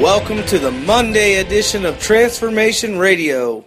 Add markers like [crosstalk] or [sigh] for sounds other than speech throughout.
Welcome to the Monday edition of Transformation Radio.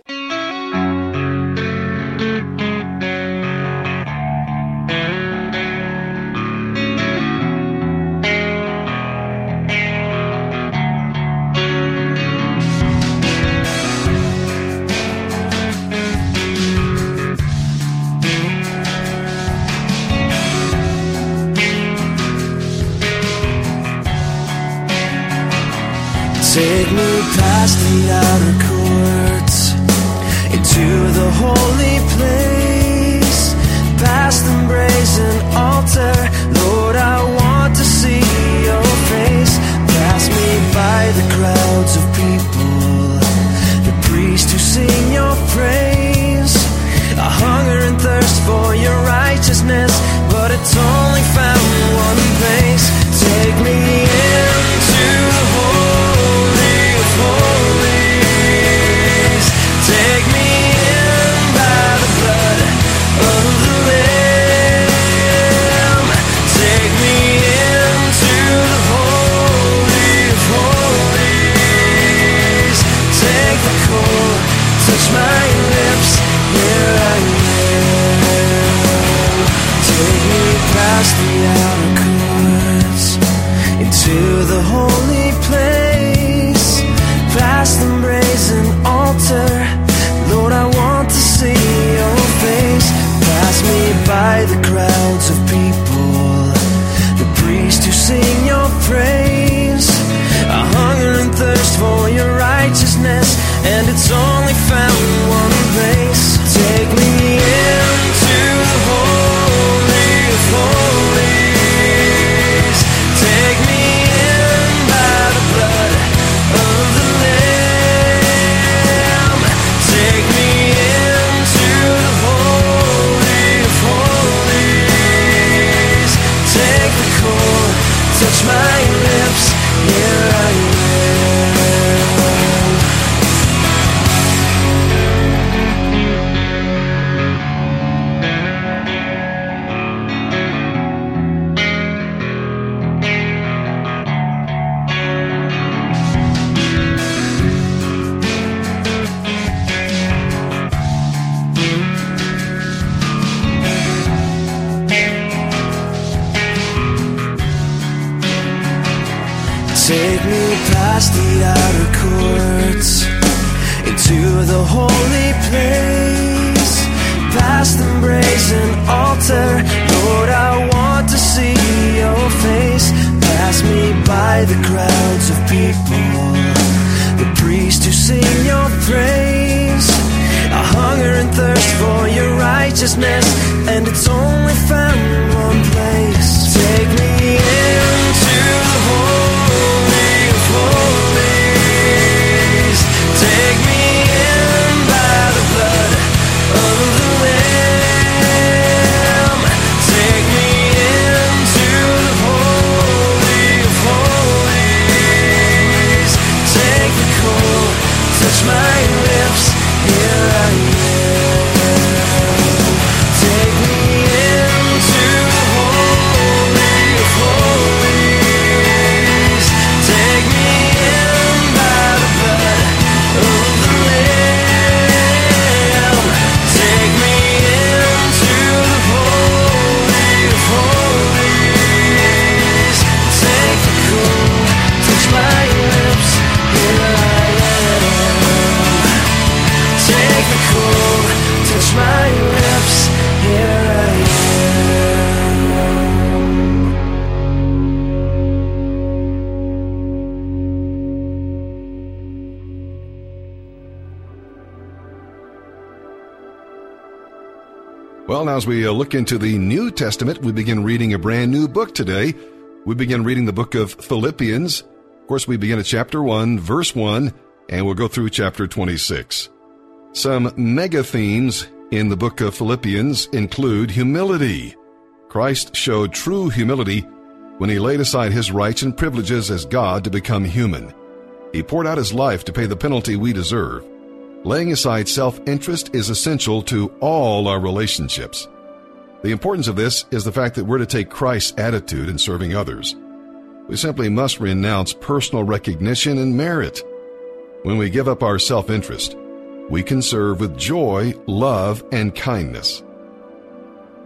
by the crowd. as we uh, look into the New Testament, we begin reading a brand new book today. We begin reading the book of Philippians. Of course, we begin at chapter 1, verse 1, and we'll go through chapter 26. Some mega themes in the book of Philippians include humility. Christ showed true humility when he laid aside his rights and privileges as God to become human. He poured out his life to pay the penalty we deserve. Laying aside self-interest is essential to all our relationships. The importance of this is the fact that we're to take Christ's attitude in serving others. We simply must renounce personal recognition and merit. When we give up our self-interest, we can serve with joy, love, and kindness.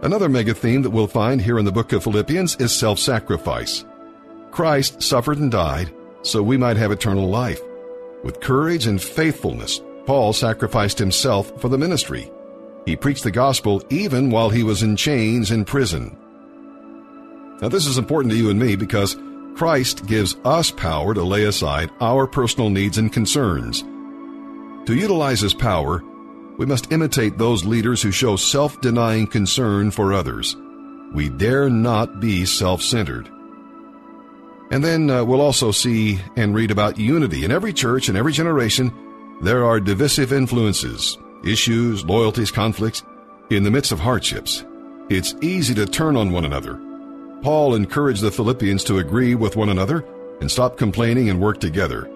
Another mega theme that we'll find here in the book of Philippians is self-sacrifice. Christ suffered and died so we might have eternal life. With courage and faithfulness, Paul sacrificed himself for the ministry. He preached the gospel even while he was in chains in prison. Now, this is important to you and me because Christ gives us power to lay aside our personal needs and concerns. To utilize His power, we must imitate those leaders who show self denying concern for others. We dare not be self centered. And then uh, we'll also see and read about unity. In every church, and every generation, there are divisive influences, issues, loyalties, conflicts. In the midst of hardships, it's easy to turn on one another. Paul encouraged the Philippians to agree with one another and stop complaining and work together.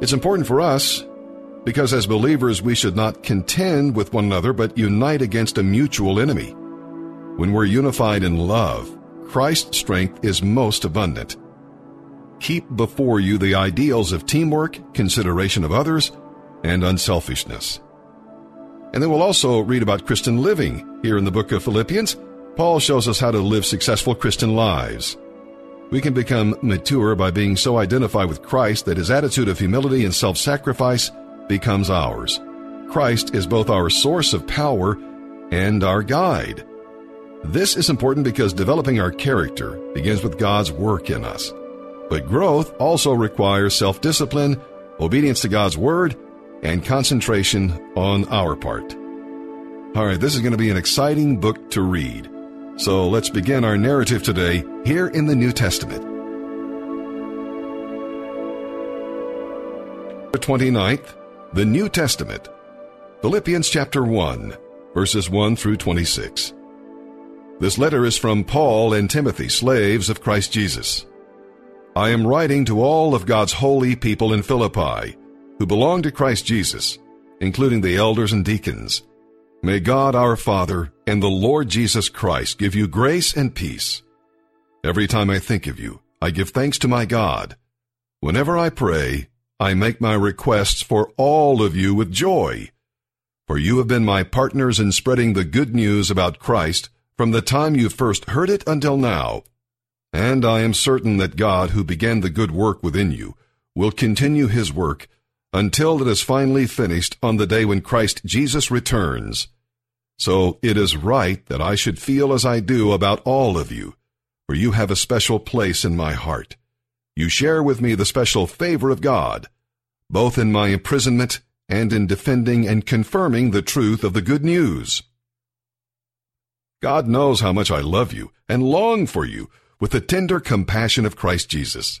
It's important for us because as believers we should not contend with one another but unite against a mutual enemy. When we're unified in love, Christ's strength is most abundant. Keep before you the ideals of teamwork, consideration of others, and unselfishness. And then we'll also read about Christian living here in the book of Philippians. Paul shows us how to live successful Christian lives. We can become mature by being so identified with Christ that his attitude of humility and self sacrifice becomes ours. Christ is both our source of power and our guide. This is important because developing our character begins with God's work in us. But growth also requires self discipline, obedience to God's word, and concentration on our part. All right, this is going to be an exciting book to read. So let's begin our narrative today here in the New Testament. The 29th, the New Testament, Philippians chapter 1, verses 1 through 26. This letter is from Paul and Timothy, slaves of Christ Jesus. I am writing to all of God's holy people in Philippi who belong to Christ Jesus, including the elders and deacons. May God our Father and the Lord Jesus Christ give you grace and peace. Every time I think of you, I give thanks to my God. Whenever I pray, I make my requests for all of you with joy. For you have been my partners in spreading the good news about Christ from the time you first heard it until now. And I am certain that God, who began the good work within you, will continue his work until it is finally finished on the day when Christ Jesus returns. So it is right that I should feel as I do about all of you, for you have a special place in my heart. You share with me the special favor of God, both in my imprisonment and in defending and confirming the truth of the good news. God knows how much I love you and long for you with the tender compassion of Christ Jesus.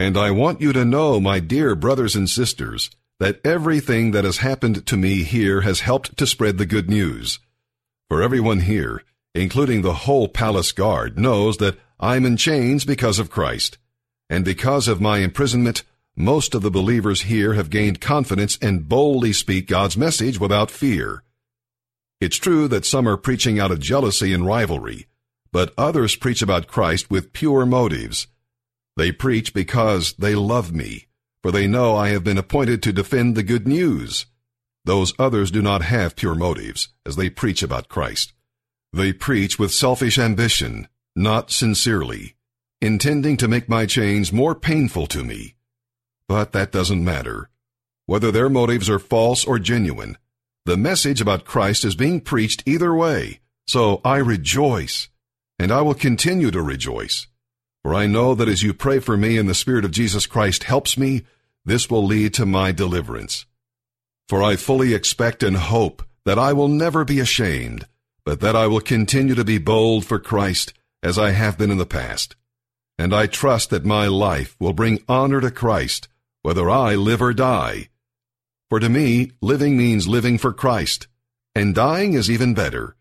And I want you to know, my dear brothers and sisters, that everything that has happened to me here has helped to spread the good news. For everyone here, including the whole palace guard, knows that I'm in chains because of Christ. And because of my imprisonment, most of the believers here have gained confidence and boldly speak God's message without fear. It's true that some are preaching out of jealousy and rivalry, but others preach about Christ with pure motives. They preach because they love me, for they know I have been appointed to defend the good news. Those others do not have pure motives as they preach about Christ. They preach with selfish ambition, not sincerely, intending to make my chains more painful to me. But that doesn't matter. Whether their motives are false or genuine, the message about Christ is being preached either way, so I rejoice, and I will continue to rejoice. For I know that as you pray for me and the Spirit of Jesus Christ helps me, this will lead to my deliverance. For I fully expect and hope that I will never be ashamed, but that I will continue to be bold for Christ as I have been in the past. and I trust that my life will bring honor to Christ, whether I live or die. For to me, living means living for Christ, and dying is even better.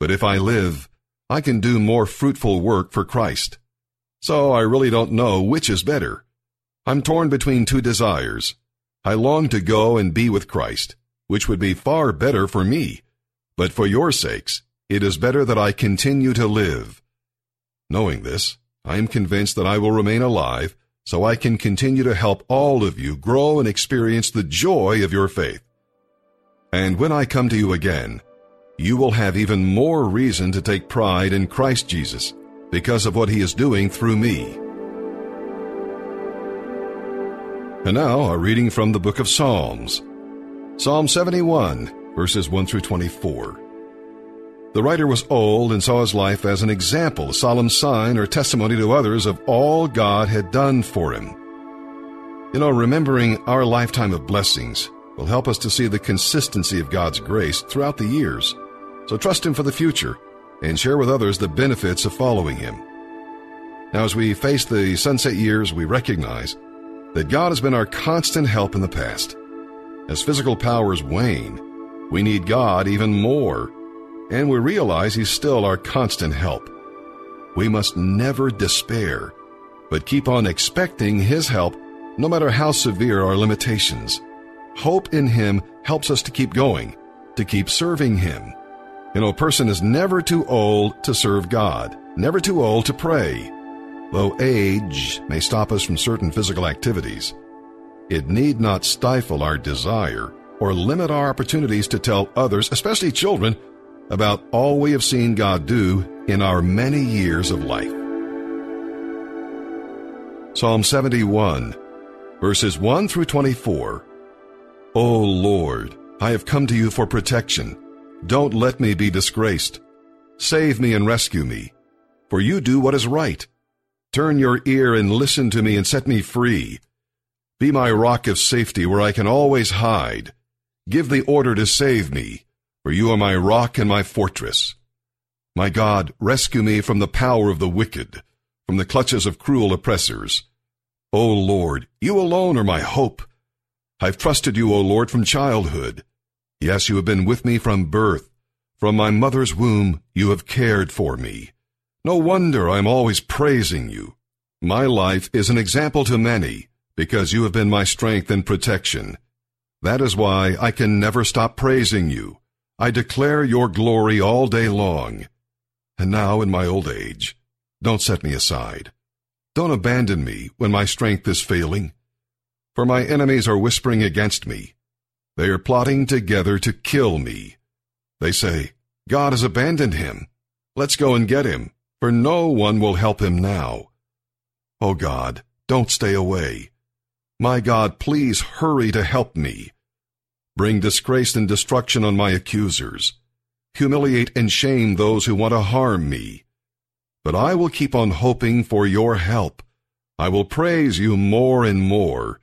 But if I live, I can do more fruitful work for Christ. So I really don't know which is better. I'm torn between two desires. I long to go and be with Christ, which would be far better for me. But for your sakes, it is better that I continue to live. Knowing this, I am convinced that I will remain alive so I can continue to help all of you grow and experience the joy of your faith. And when I come to you again, you will have even more reason to take pride in Christ Jesus because of what he is doing through me. And now, a reading from the book of Psalms. Psalm 71, verses 1 through 24. The writer was old and saw his life as an example, a solemn sign or testimony to others of all God had done for him. You know, remembering our lifetime of blessings will help us to see the consistency of God's grace throughout the years. So trust Him for the future and share with others the benefits of following Him. Now, as we face the sunset years, we recognize that God has been our constant help in the past. As physical powers wane, we need God even more and we realize He's still our constant help. We must never despair, but keep on expecting His help no matter how severe our limitations. Hope in Him helps us to keep going, to keep serving Him. You know, a person is never too old to serve God, never too old to pray. Though age may stop us from certain physical activities, it need not stifle our desire or limit our opportunities to tell others, especially children, about all we have seen God do in our many years of life. Psalm 71, verses 1 through 24. O Lord, I have come to you for protection. Don't let me be disgraced. Save me and rescue me, for you do what is right. Turn your ear and listen to me and set me free. Be my rock of safety where I can always hide. Give the order to save me for you are my rock and my fortress. My God, rescue me from the power of the wicked, from the clutches of cruel oppressors. O Lord, you alone are my hope. I've trusted you, O Lord, from childhood. Yes, you have been with me from birth. From my mother's womb, you have cared for me. No wonder I'm always praising you. My life is an example to many, because you have been my strength and protection. That is why I can never stop praising you. I declare your glory all day long. And now in my old age, don't set me aside. Don't abandon me when my strength is failing. For my enemies are whispering against me. They are plotting together to kill me. They say, God has abandoned him. Let's go and get him, for no one will help him now. Oh God, don't stay away. My God, please hurry to help me. Bring disgrace and destruction on my accusers. Humiliate and shame those who want to harm me. But I will keep on hoping for your help. I will praise you more and more.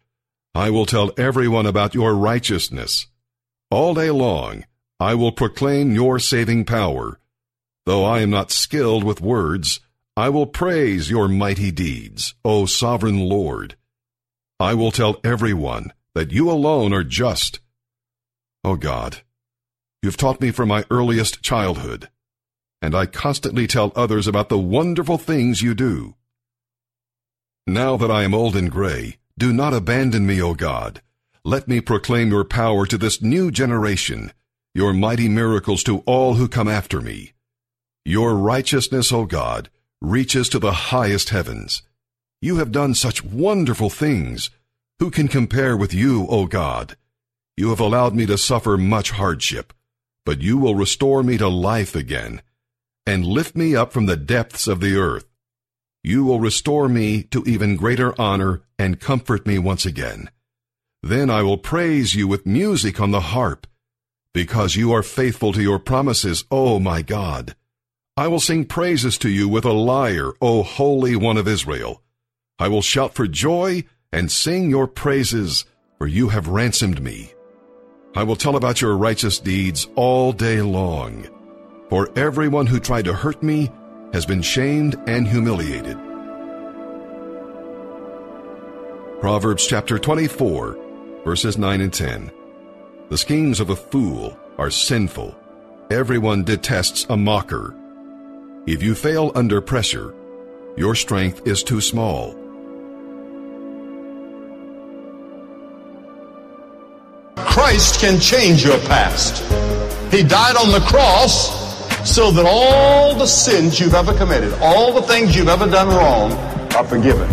I will tell everyone about your righteousness. All day long, I will proclaim your saving power. Though I am not skilled with words, I will praise your mighty deeds, O sovereign Lord. I will tell everyone that you alone are just O God, you've taught me from my earliest childhood, and I constantly tell others about the wonderful things you do. Now that I am old and gray, do not abandon me, O God. Let me proclaim your power to this new generation, your mighty miracles to all who come after me. Your righteousness, O God, reaches to the highest heavens. You have done such wonderful things. Who can compare with you, O God? You have allowed me to suffer much hardship, but you will restore me to life again and lift me up from the depths of the earth. You will restore me to even greater honor and comfort me once again. Then I will praise you with music on the harp, because you are faithful to your promises, O my God. I will sing praises to you with a lyre, O Holy One of Israel. I will shout for joy and sing your praises, for you have ransomed me. I will tell about your righteous deeds all day long. For everyone who tried to hurt me has been shamed and humiliated. Proverbs chapter 24, verses 9 and 10. The schemes of a fool are sinful. Everyone detests a mocker. If you fail under pressure, your strength is too small. Christ can change your past. He died on the cross so that all the sins you've ever committed, all the things you've ever done wrong, are forgiven.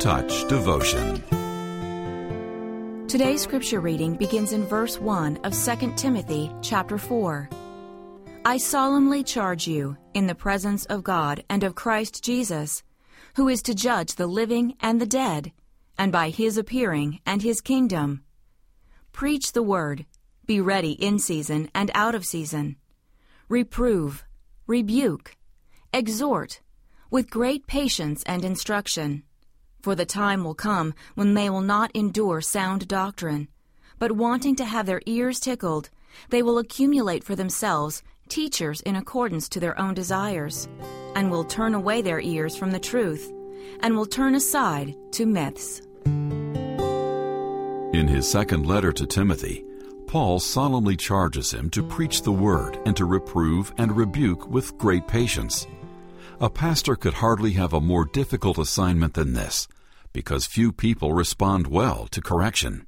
Touch Devotion. Today's scripture reading begins in verse 1 of 2 Timothy chapter 4. I solemnly charge you, in the presence of God and of Christ Jesus, who is to judge the living and the dead, and by his appearing and his kingdom. Preach the word, be ready in season and out of season. Reprove, rebuke, exhort, with great patience and instruction. For the time will come when they will not endure sound doctrine, but wanting to have their ears tickled, they will accumulate for themselves teachers in accordance to their own desires, and will turn away their ears from the truth, and will turn aside to myths. In his second letter to Timothy, Paul solemnly charges him to preach the word and to reprove and rebuke with great patience. A pastor could hardly have a more difficult assignment than this, because few people respond well to correction.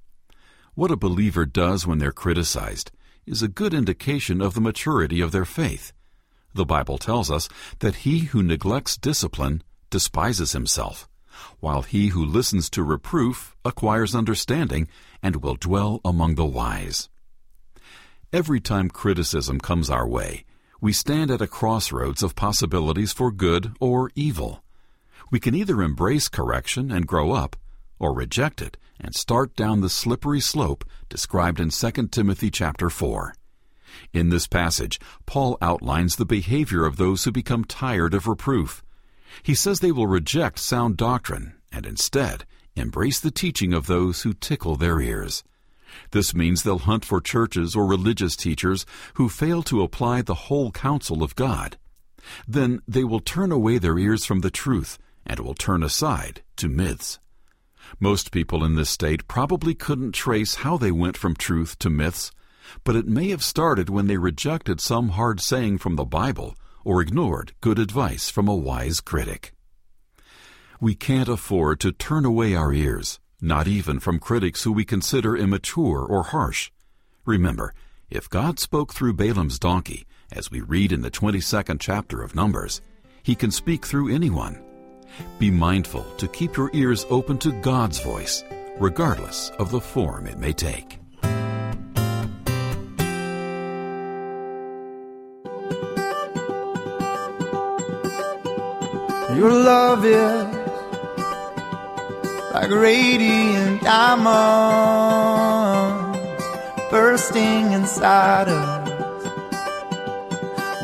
What a believer does when they're criticized is a good indication of the maturity of their faith. The Bible tells us that he who neglects discipline despises himself, while he who listens to reproof acquires understanding and will dwell among the wise. Every time criticism comes our way, we stand at a crossroads of possibilities for good or evil. We can either embrace correction and grow up, or reject it and start down the slippery slope described in 2 Timothy chapter 4. In this passage, Paul outlines the behavior of those who become tired of reproof. He says they will reject sound doctrine and instead embrace the teaching of those who tickle their ears. This means they'll hunt for churches or religious teachers who fail to apply the whole counsel of God. Then they will turn away their ears from the truth and will turn aside to myths. Most people in this state probably couldn't trace how they went from truth to myths, but it may have started when they rejected some hard saying from the Bible or ignored good advice from a wise critic. We can't afford to turn away our ears, not even from critics who we consider immature or harsh. Remember, if God spoke through Balaam's donkey, as we read in the 22nd chapter of Numbers, he can speak through anyone. Be mindful to keep your ears open to God's voice, regardless of the form it may take. Your love is like radiant diamonds bursting inside us.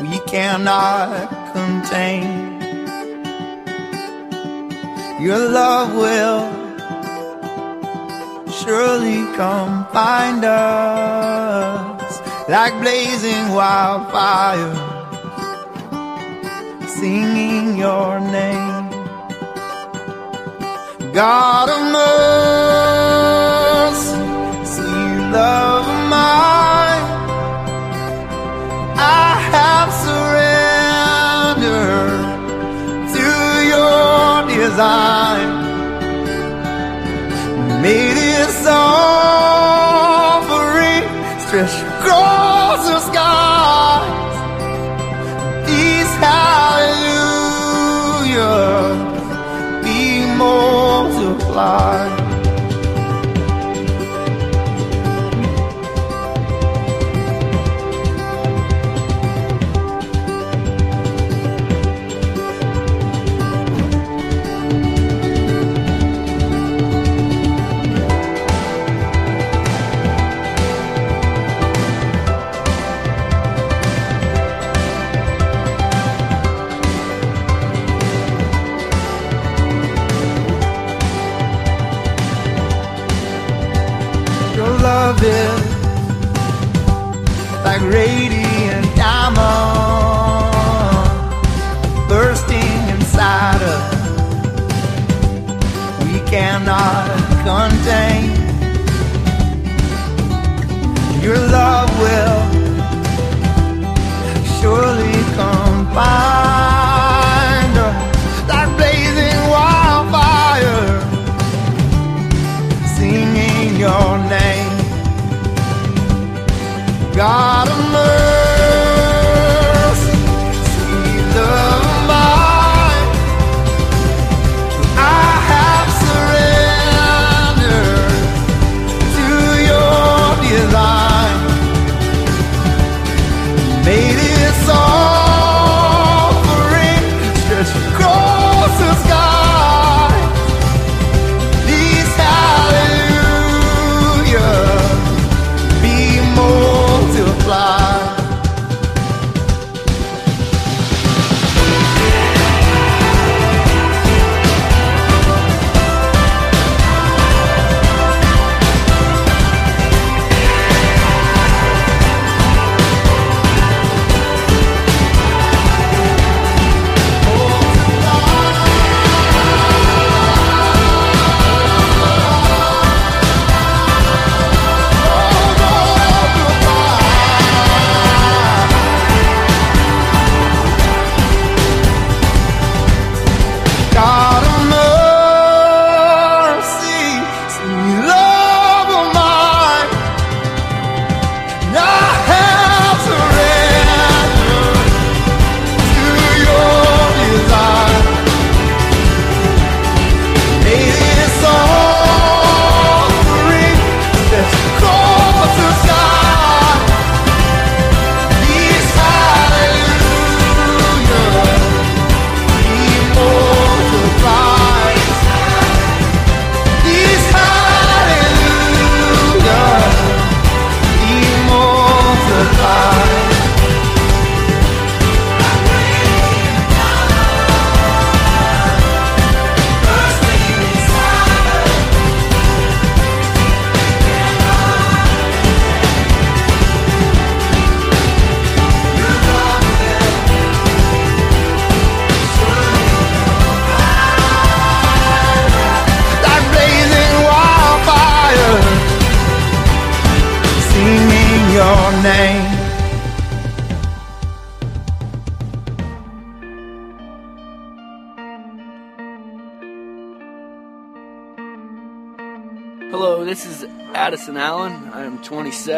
We cannot contain. Your love will surely come find us like blazing wildfire, singing your name. God of mercy, sweet love of mine, I have surrendered to your design. May this offering stretch multiplied.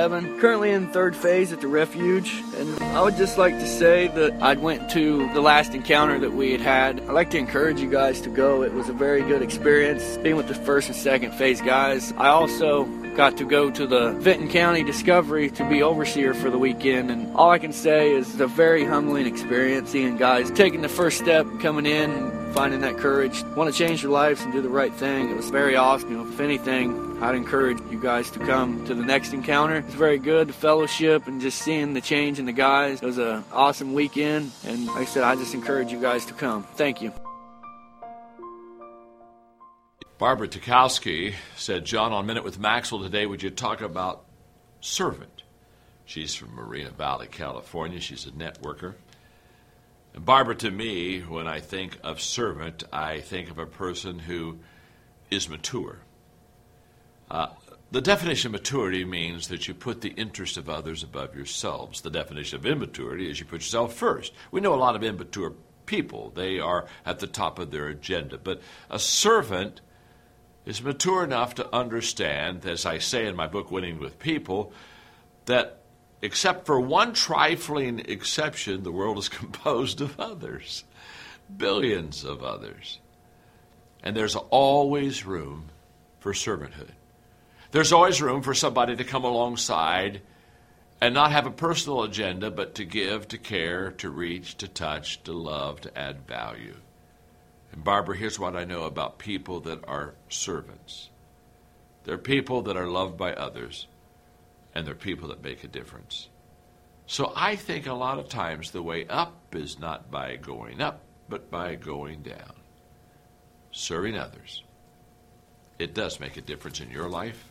27, currently in third phase at the refuge, and I would just like to say that I went to the last encounter that we had had. I'd like to encourage you guys to go. It was a very good experience being with the first and second phase guys. I also got to go to the Vinton County Discovery to be overseer for the weekend, and all I can say is it's a very humbling experience seeing guys taking the first step, coming in, finding that courage, want to change their lives and do the right thing. It was very awesome. You know, if anything, I'd encourage you guys to come to the next encounter. It's very good, the fellowship and just seeing the change in the guys. It was an awesome weekend, and like I said, I just encourage you guys to come. Thank you. Barbara Tukowski said, John, on Minute with Maxwell today, would you talk about servant? She's from Moreno Valley, California. She's a networker. And Barbara, to me, when I think of servant, I think of a person who is mature. Uh, the definition of maturity means that you put the interest of others above yourselves. The definition of immaturity is you put yourself first. We know a lot of immature people, they are at the top of their agenda. But a servant is mature enough to understand, as I say in my book, Winning with People, that except for one trifling exception, the world is [laughs] composed of others, billions of others. And there's always room for servanthood. There's always room for somebody to come alongside and not have a personal agenda, but to give, to care, to reach, to touch, to love, to add value. And Barbara, here's what I know about people that are servants. They're people that are loved by others, and they're people that make a difference. So I think a lot of times the way up is not by going up, but by going down. Serving others. It does make a difference in your life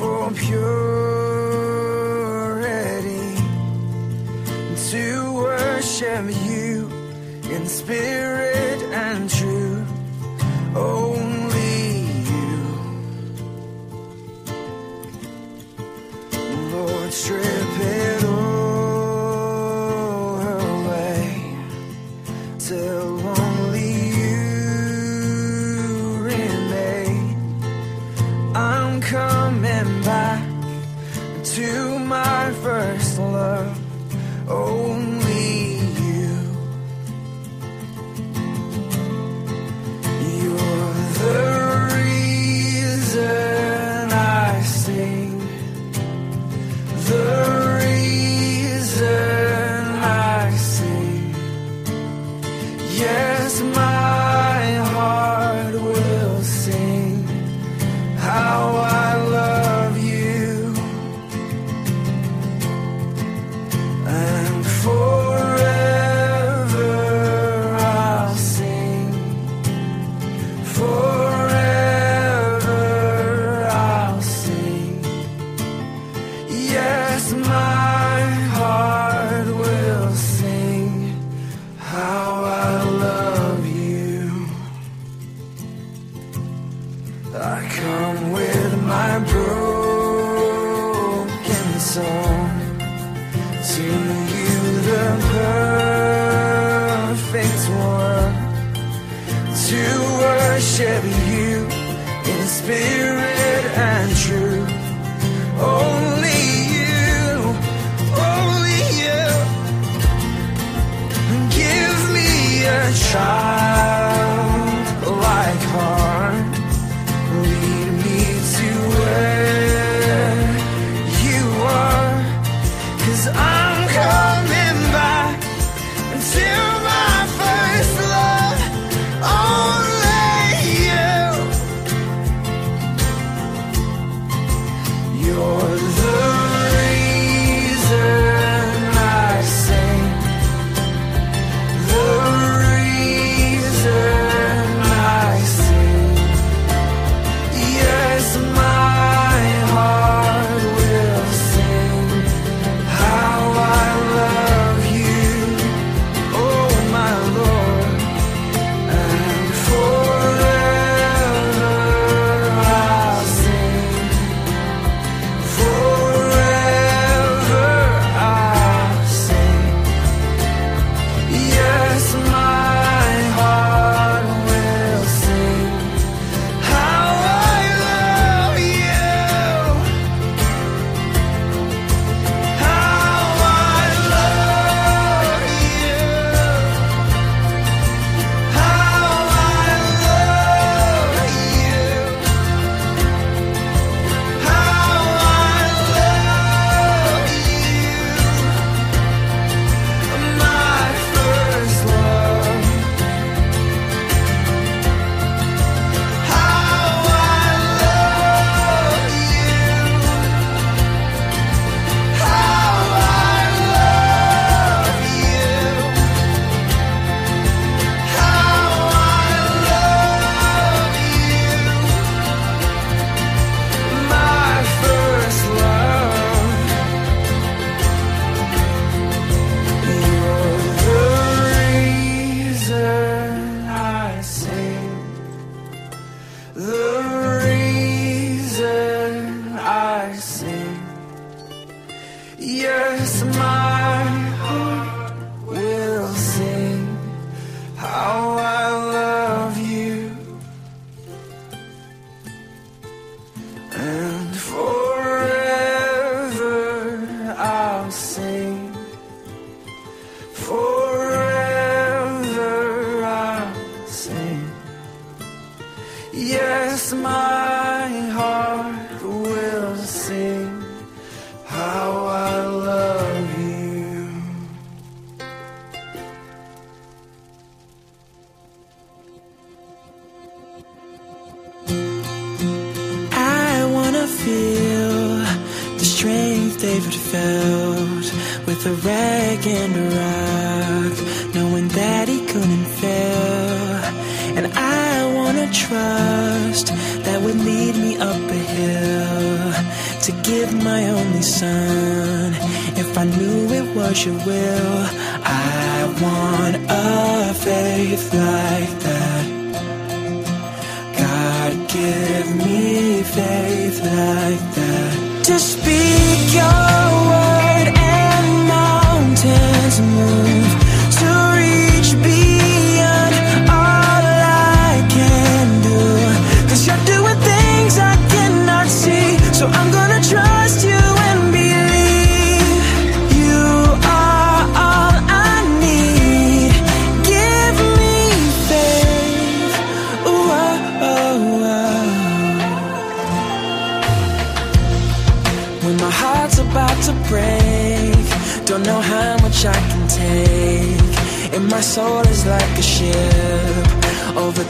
you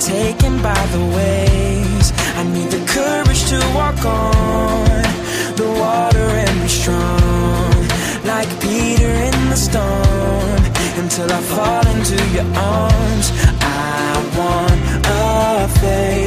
taken by the waves. I need the courage to walk on the water and be strong, like Peter in the storm. Until I fall into your arms, I want a faith.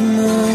much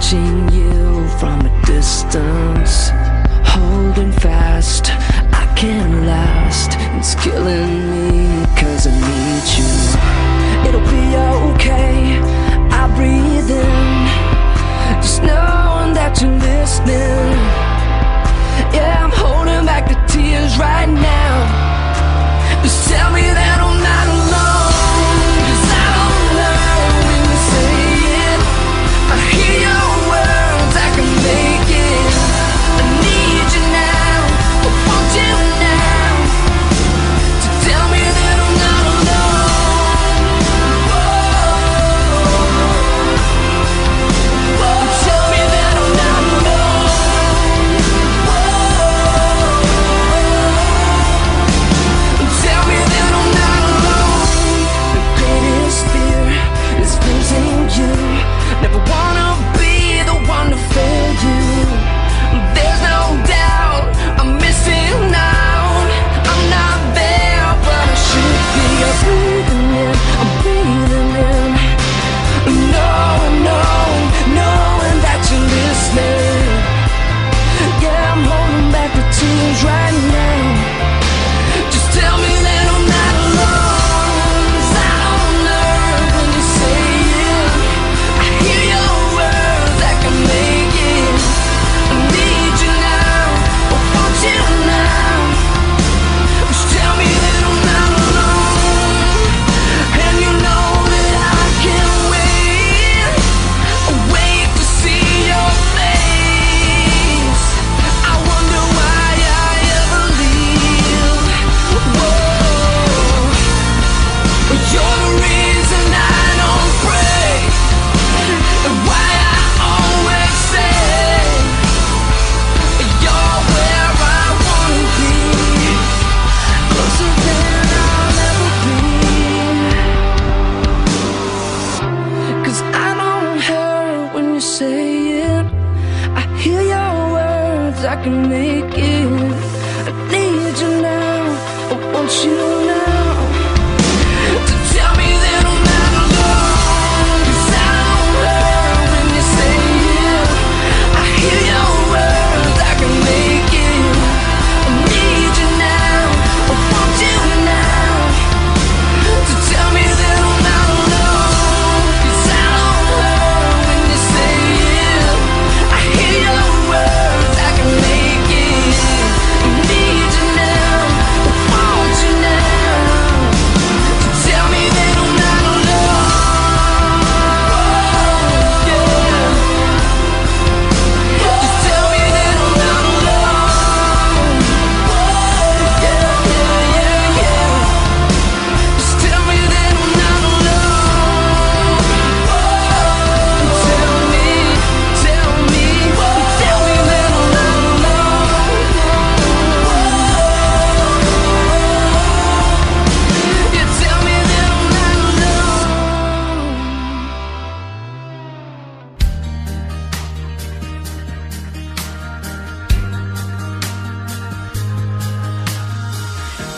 watching you from a distance. Holding fast, I can't last. It's killing me cause I need you. It'll be okay, I breathe in. Just knowing that you're listening. Yeah, I'm holding back the tears right now. Just tell me that I'm not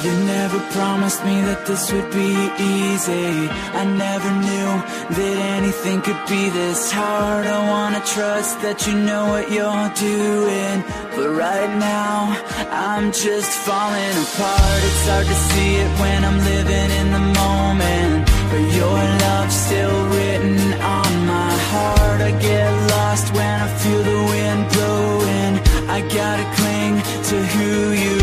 You never promised me that this would be easy. I never knew that anything could be this hard. I wanna trust that you know what you're doing. But right now, I'm just falling apart. It's hard to see it when I'm living in the moment. But your love's still written on my heart. I get lost when I feel the wind blowing. I gotta cling to who you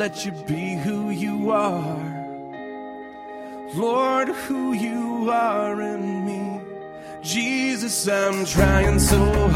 let you be who you are. Lord, who you are in me. Jesus, I'm trying so hard.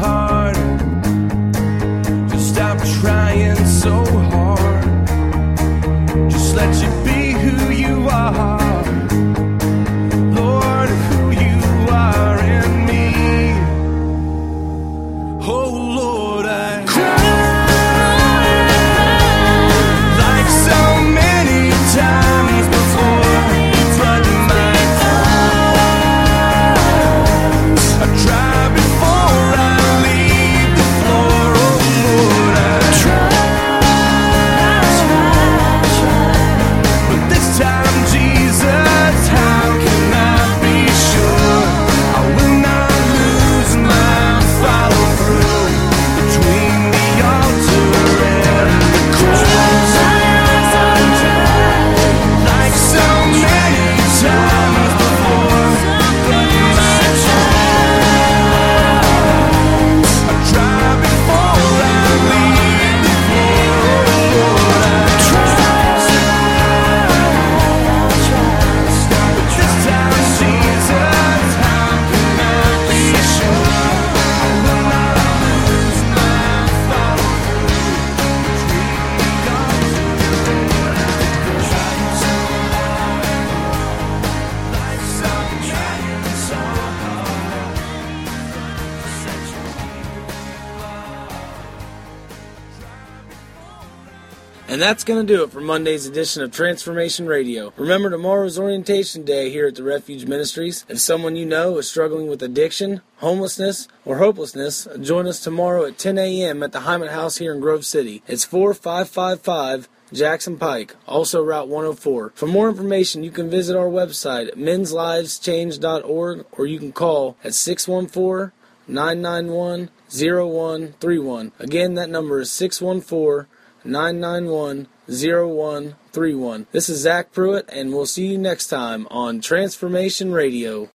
That's going to do it for Monday's edition of Transformation Radio. Remember, tomorrow's orientation day here at the Refuge Ministries. If someone you know is struggling with addiction, homelessness, or hopelessness, join us tomorrow at 10 a.m. at the Hyman House here in Grove City. It's 4555 Jackson Pike, also Route 104. For more information, you can visit our website at menslivechange.org or you can call at 614 991 0131. Again, that number is 614 991 0131. This is Zach Pruitt, and we'll see you next time on Transformation Radio.